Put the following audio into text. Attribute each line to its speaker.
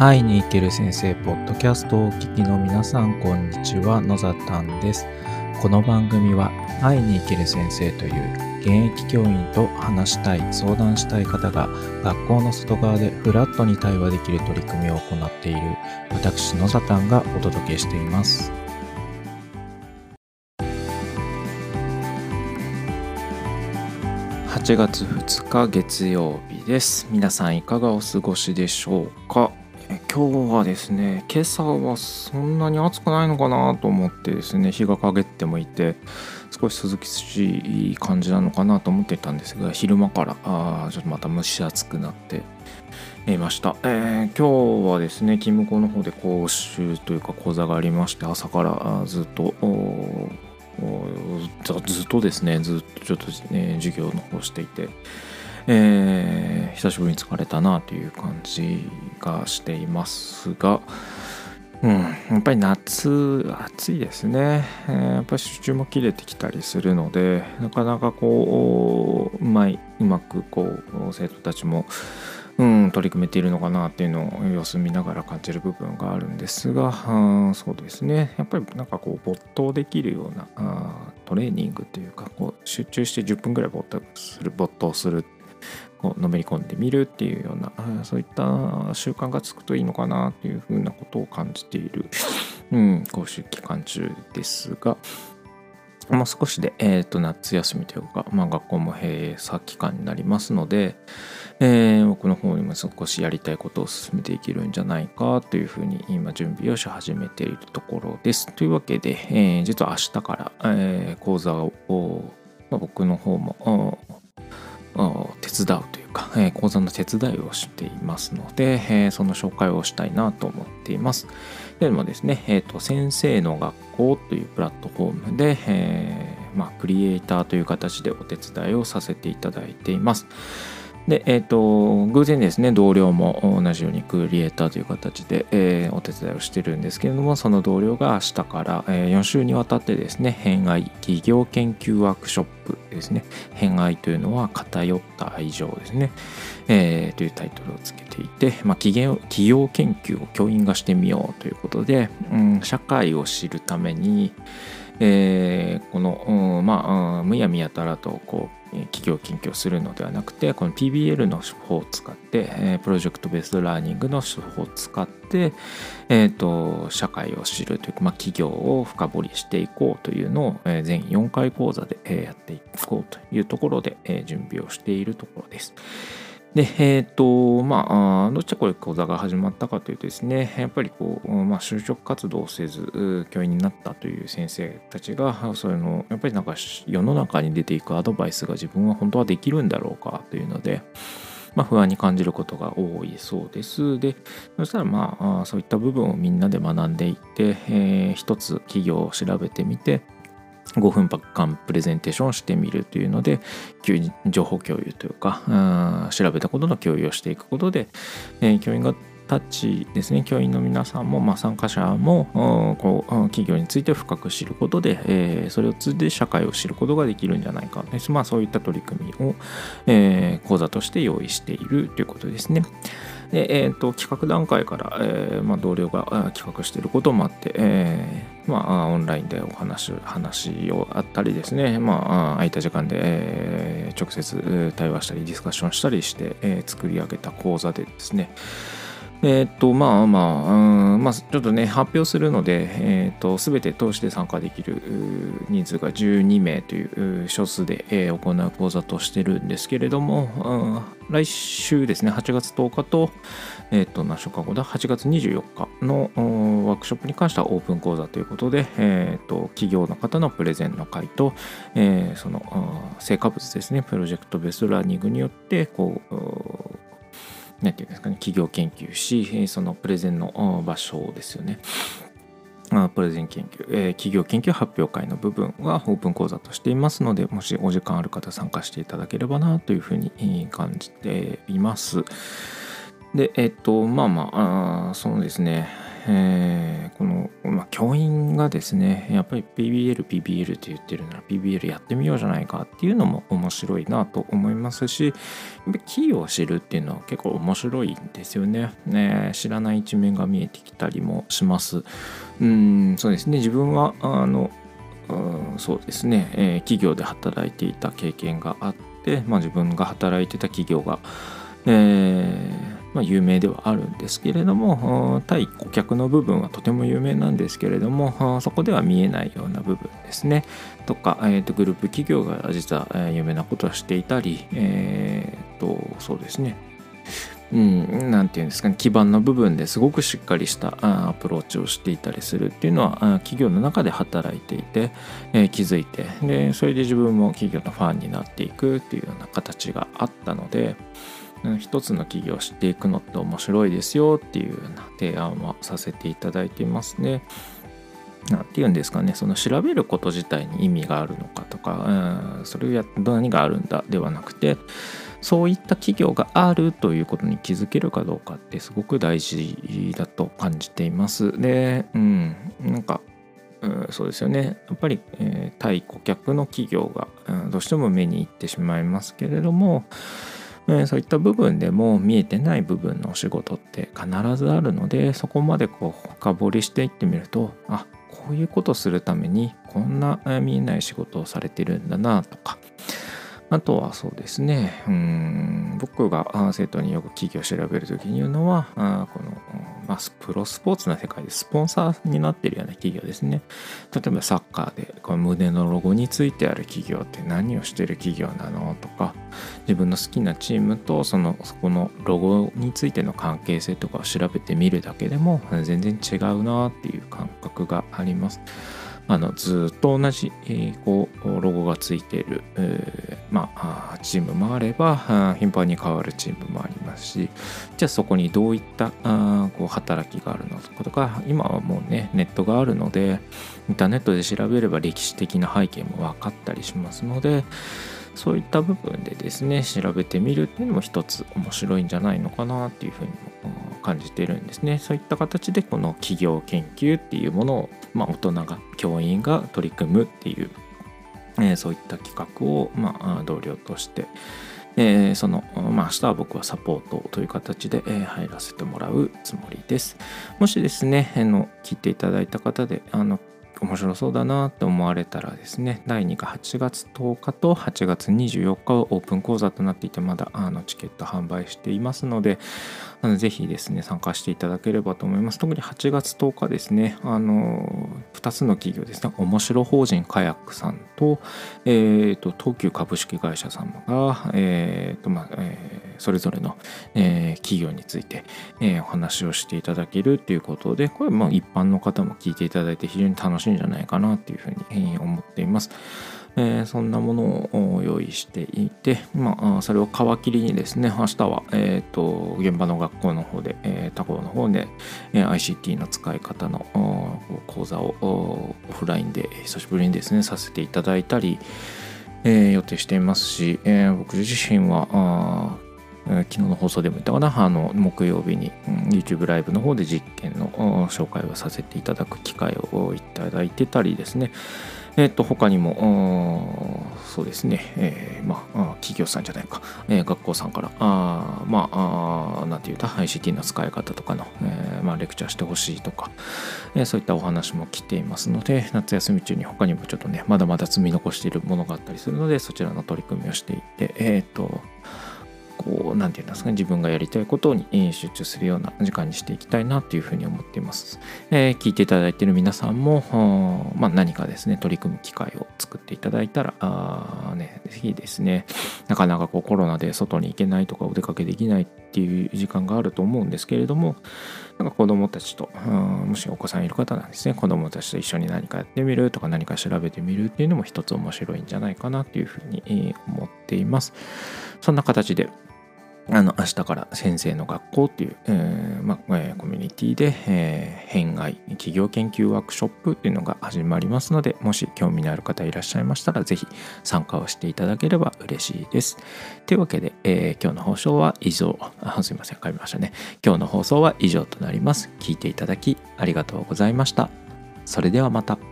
Speaker 1: 会いに行ける先生ポッドキャストをお聞きの皆さんこんにちは。野ざたんです。この番組は会いに行ける先生という現役教員と話したい相談したい方が学校の外側でフラットに対話できる取り組みを行っている私野ざたんがお届けしています。8月2日月曜日です。皆さんいかがお過ごしでしょうか？今日はですね今朝はそんなに暑くないのかなと思ってですね日が陰ってもいて少し涼しい感じなのかなと思っていたんですが昼間からあちょっとまた蒸し暑くなっていました、えー、今日はですね勤務校の方で講習というか講座がありまして朝からずっとずっとですねずっとちょっと、ね、授業の方していてえー、久しぶりに疲れたなという感じがしていますが、うん、やっぱり夏暑いですね、えー、やっぱり集中も切れてきたりするのでなかなかこううまいうまくこう生徒たちも、うん、取り組めているのかなっていうのを様子見ながら感じる部分があるんですが、うん、そうですね。やっぱりなんかこう没頭できるようなあトレーニングというかこう集中して10分ぐらい没頭する没頭するこうのめり込んでみるっていうようなそういった習慣がつくといいのかなというふうなことを感じている、うん、講習期間中ですが、もう少しで、えー、と夏休みというか、まあ、学校も閉鎖期間になりますので、えー、僕の方にも少しやりたいことを進めていけるんじゃないかというふうに今準備をし始めているところです。というわけで、えー、実は明日から、えー、講座を、まあ、僕の方も手伝うというか、えー、講座の手伝いをしていますので、えー、その紹介をしたいなと思っています。でもですね、えーと、先生の学校というプラットフォームで、えーまあ、クリエイターという形でお手伝いをさせていただいています。で、えっ、ー、と、偶然ですね、同僚も同じようにクリエイターという形で、えー、お手伝いをしてるんですけれども、その同僚が明日から、えー、4週にわたってですね、偏愛企業研究ワークショップですね、偏愛というのは偏った愛情ですね、えー、というタイトルをつけていて、まあ、企業研究を教員がしてみようということで、うん、社会を知るために、えー、この、うん、まあ、うむやみやたらとこう企業研究をするのではなくてこの PBL の手法を使って、プロジェクトベーストラーニングの手法を使って、えーと、社会を知るというか、まあ、企業を深掘りしていこうというのを、全4回講座で、やっていこうというところで、準備をしているところです。で、えっ、ー、と、まあ、どっちゃこれ講座が始まったかというとですね、やっぱりこう、まあ、就職活動をせず、教員になったという先生たちが、そういうの、やっぱりなんか世の中に出ていくアドバイスが自分は本当はできるんだろうかというので、まあ、不安に感じることが多いそうです。で、そしたらまあ、そういった部分をみんなで学んでいって、えー、一つ企業を調べてみて、5分間プレゼンテーションをしてみるというので情報共有というか調べたことの共有をしていくことで、えー、教員がたちですね教員の皆さんも、まあ、参加者もこう企業について深く知ることで、えー、それを通じて社会を知ることができるんじゃないかです、まあ、そういった取り組みを、えー、講座として用意しているということですね。で、えーと、企画段階から、えーまあ、同僚が企画していることもあって、えーまあ、オンラインでお話話をあったりですね、まあ、空いた時間で、えー、直接対話したりディスカッションしたりして、えー、作り上げた講座でですね、えっ、と、まあまあ、うん、まあ、ちょっとね、発表するので、えっ、と、すべて通して参加できる人数が12名という少数で、行う講座としてるんですけれども、うん、来週ですね、8月10日と、えっ、と、何週間後だ、8月24日のワークショップに関してはオープン講座ということで、えっ、と、企業の方のプレゼンの会と、え、その、成果物ですね、プロジェクトベースラーニングによって、こう、何て言うんですかね、企業研究し、そのプレゼンの場所ですよね。プレゼン研究、えー、企業研究発表会の部分はオープン講座としていますので、もしお時間ある方参加していただければなというふうに感じています。で、えっと、まあまあ、あそうですね、えー、この、まあ、教員がですねやっぱり PBL PBL って言ってるなら PBL やってみようじゃないかっていうのも面白いなと思いますしやっぱキーを知るっていうのは結構面白いんですよね。ね知らない一面が見えてきたりもします。うんそうですね。自分はあのそうですね、えー、企業で働いていた経験があって、まあ、自分が働いてた企業が、えーまあ、有名ではあるんですけれども対顧客の部分はとても有名なんですけれどもそこでは見えないような部分ですね。とか、えー、とグループ企業が実は有名なことをしていたり、えー、とそうですね。うん、なんていうんですかね。基盤の部分ですごくしっかりしたアプローチをしていたりするっていうのは企業の中で働いていて、えー、気づいてでそれで自分も企業のファンになっていくっていうような形があったので、一つの企業を知っていくのって面白いですよっていうような提案はさせていただいていますね。なんていうんですかねその調べること自体に意味があるのかとか、うん、それをやって何があるんだではなくてそういった企業があるということに気づけるかどうかってすごく大事だと感じています。で、うん、なんかうん、そうですよねやっぱり、えー、対顧客の企業が、うん、どうしても目に行ってしまいますけれども、えそういった部分でも見えてない部分のお仕事って必ずあるのでそこまでこう深掘りしていってみるとあこういうことするためにこんな見えない仕事をされてるんだなとかあとはそうですね。うん。僕が生徒によく企業を調べる時に言うのはあこの、まあ、プロスポーツの世界でスポンサーになってるような企業ですね。例えばサッカーでこの胸のロゴについてある企業って何をしてる企業なのとか自分の好きなチームとそのそこのロゴについての関係性とかを調べてみるだけでも全然違うなっていう感覚があります。あのずっと同じ、えー、こうロゴがついている、えー、まあ、チームもあれば頻繁に変わるチームもありますしじゃあそこにどういったあこう働きがあるのかとか今はもうねネットがあるのでインターネットで調べれば歴史的な背景も分かったりしますのでそういった部分でですね調べてみるっていうのも一つ面白いんじゃないのかなっていうふうにも感じてるんですねそういった形でこの企業研究っていうものを、まあ、大人が教員が取り組むっていう、えー、そういった企画を、まあ、同僚としてえー、その、まあ、明日は僕はサポートという形で、えー、入らせてもらうつもりです。もしですね、えー、の聞いていただいた方で、あの面白そうだなって思われたらですね第2が8月10日と8月24日はオープン講座となっていてまだあのチケット販売していますのであのぜひですね参加していただければと思います。特に8月10日ですねあの2つの企業ですね面白法人カヤックさんと,、えーと、東急株式会社様が、えーとまあえー、それぞれの、えー、企業について、えー、お話をしていただけるということでこれまあ一般の方も聞いていただいて非常に楽しいんじゃないかなというふうに思っています。えー、そんなものを用意していて、まあ、それを皮切りにですね明日は、えーと、現場の学校の方で、えー、他校の方で、えー、ICT の使い方の講座をオフラインで久しぶりにですねさせていただいたり、えー、予定していますし、えー、僕自身は昨日の放送でも言ったかな？あの木曜日に、うん、YouTube ライブの方で実験の紹介をさせていただく機会をいただいてたりですね。えっ、と、他にも、そうですね、えー、まあ、企業さんじゃないか、えー、学校さんから、あまあ、あなんていうか、ICT の使い方とかの、えー、まあ、レクチャーしてほしいとか、え、そういったお話も来ていますので、夏休み中に他にもちょっとね、まだまだ積み残しているものがあったりするので、そちらの取り組みをしていて、えっ、と、こう何て言うんですかね自分がやりたいことに集中するような時間にしていきたいなというふうに思っています、えー、聞いていただいている皆さんも、まあ、何かですね取り組む機会を作っていただいたらあ、ね、ぜひですねなかなかこうコロナで外に行けないとかお出かけできないっていう時間があると思うんですけれどもなんか子供たちと、もしお子さんいる方なんですね子供たちと一緒に何かやってみるとか何か調べてみるっていうのも一つ面白いんじゃないかなというふうに思っています。そんな形であの明日から先生の学校っていう、えーまえー、コミュニティで、えー、変外企業研究ワークショップっていうのが始まりますのでもし興味のある方いらっしゃいましたら是非参加をしていただければ嬉しいです。というわけで、えー、今日の放送は以上あすいません噛みましたね今日の放送は以上となります。聞いていただきありがとうございました。それではまた。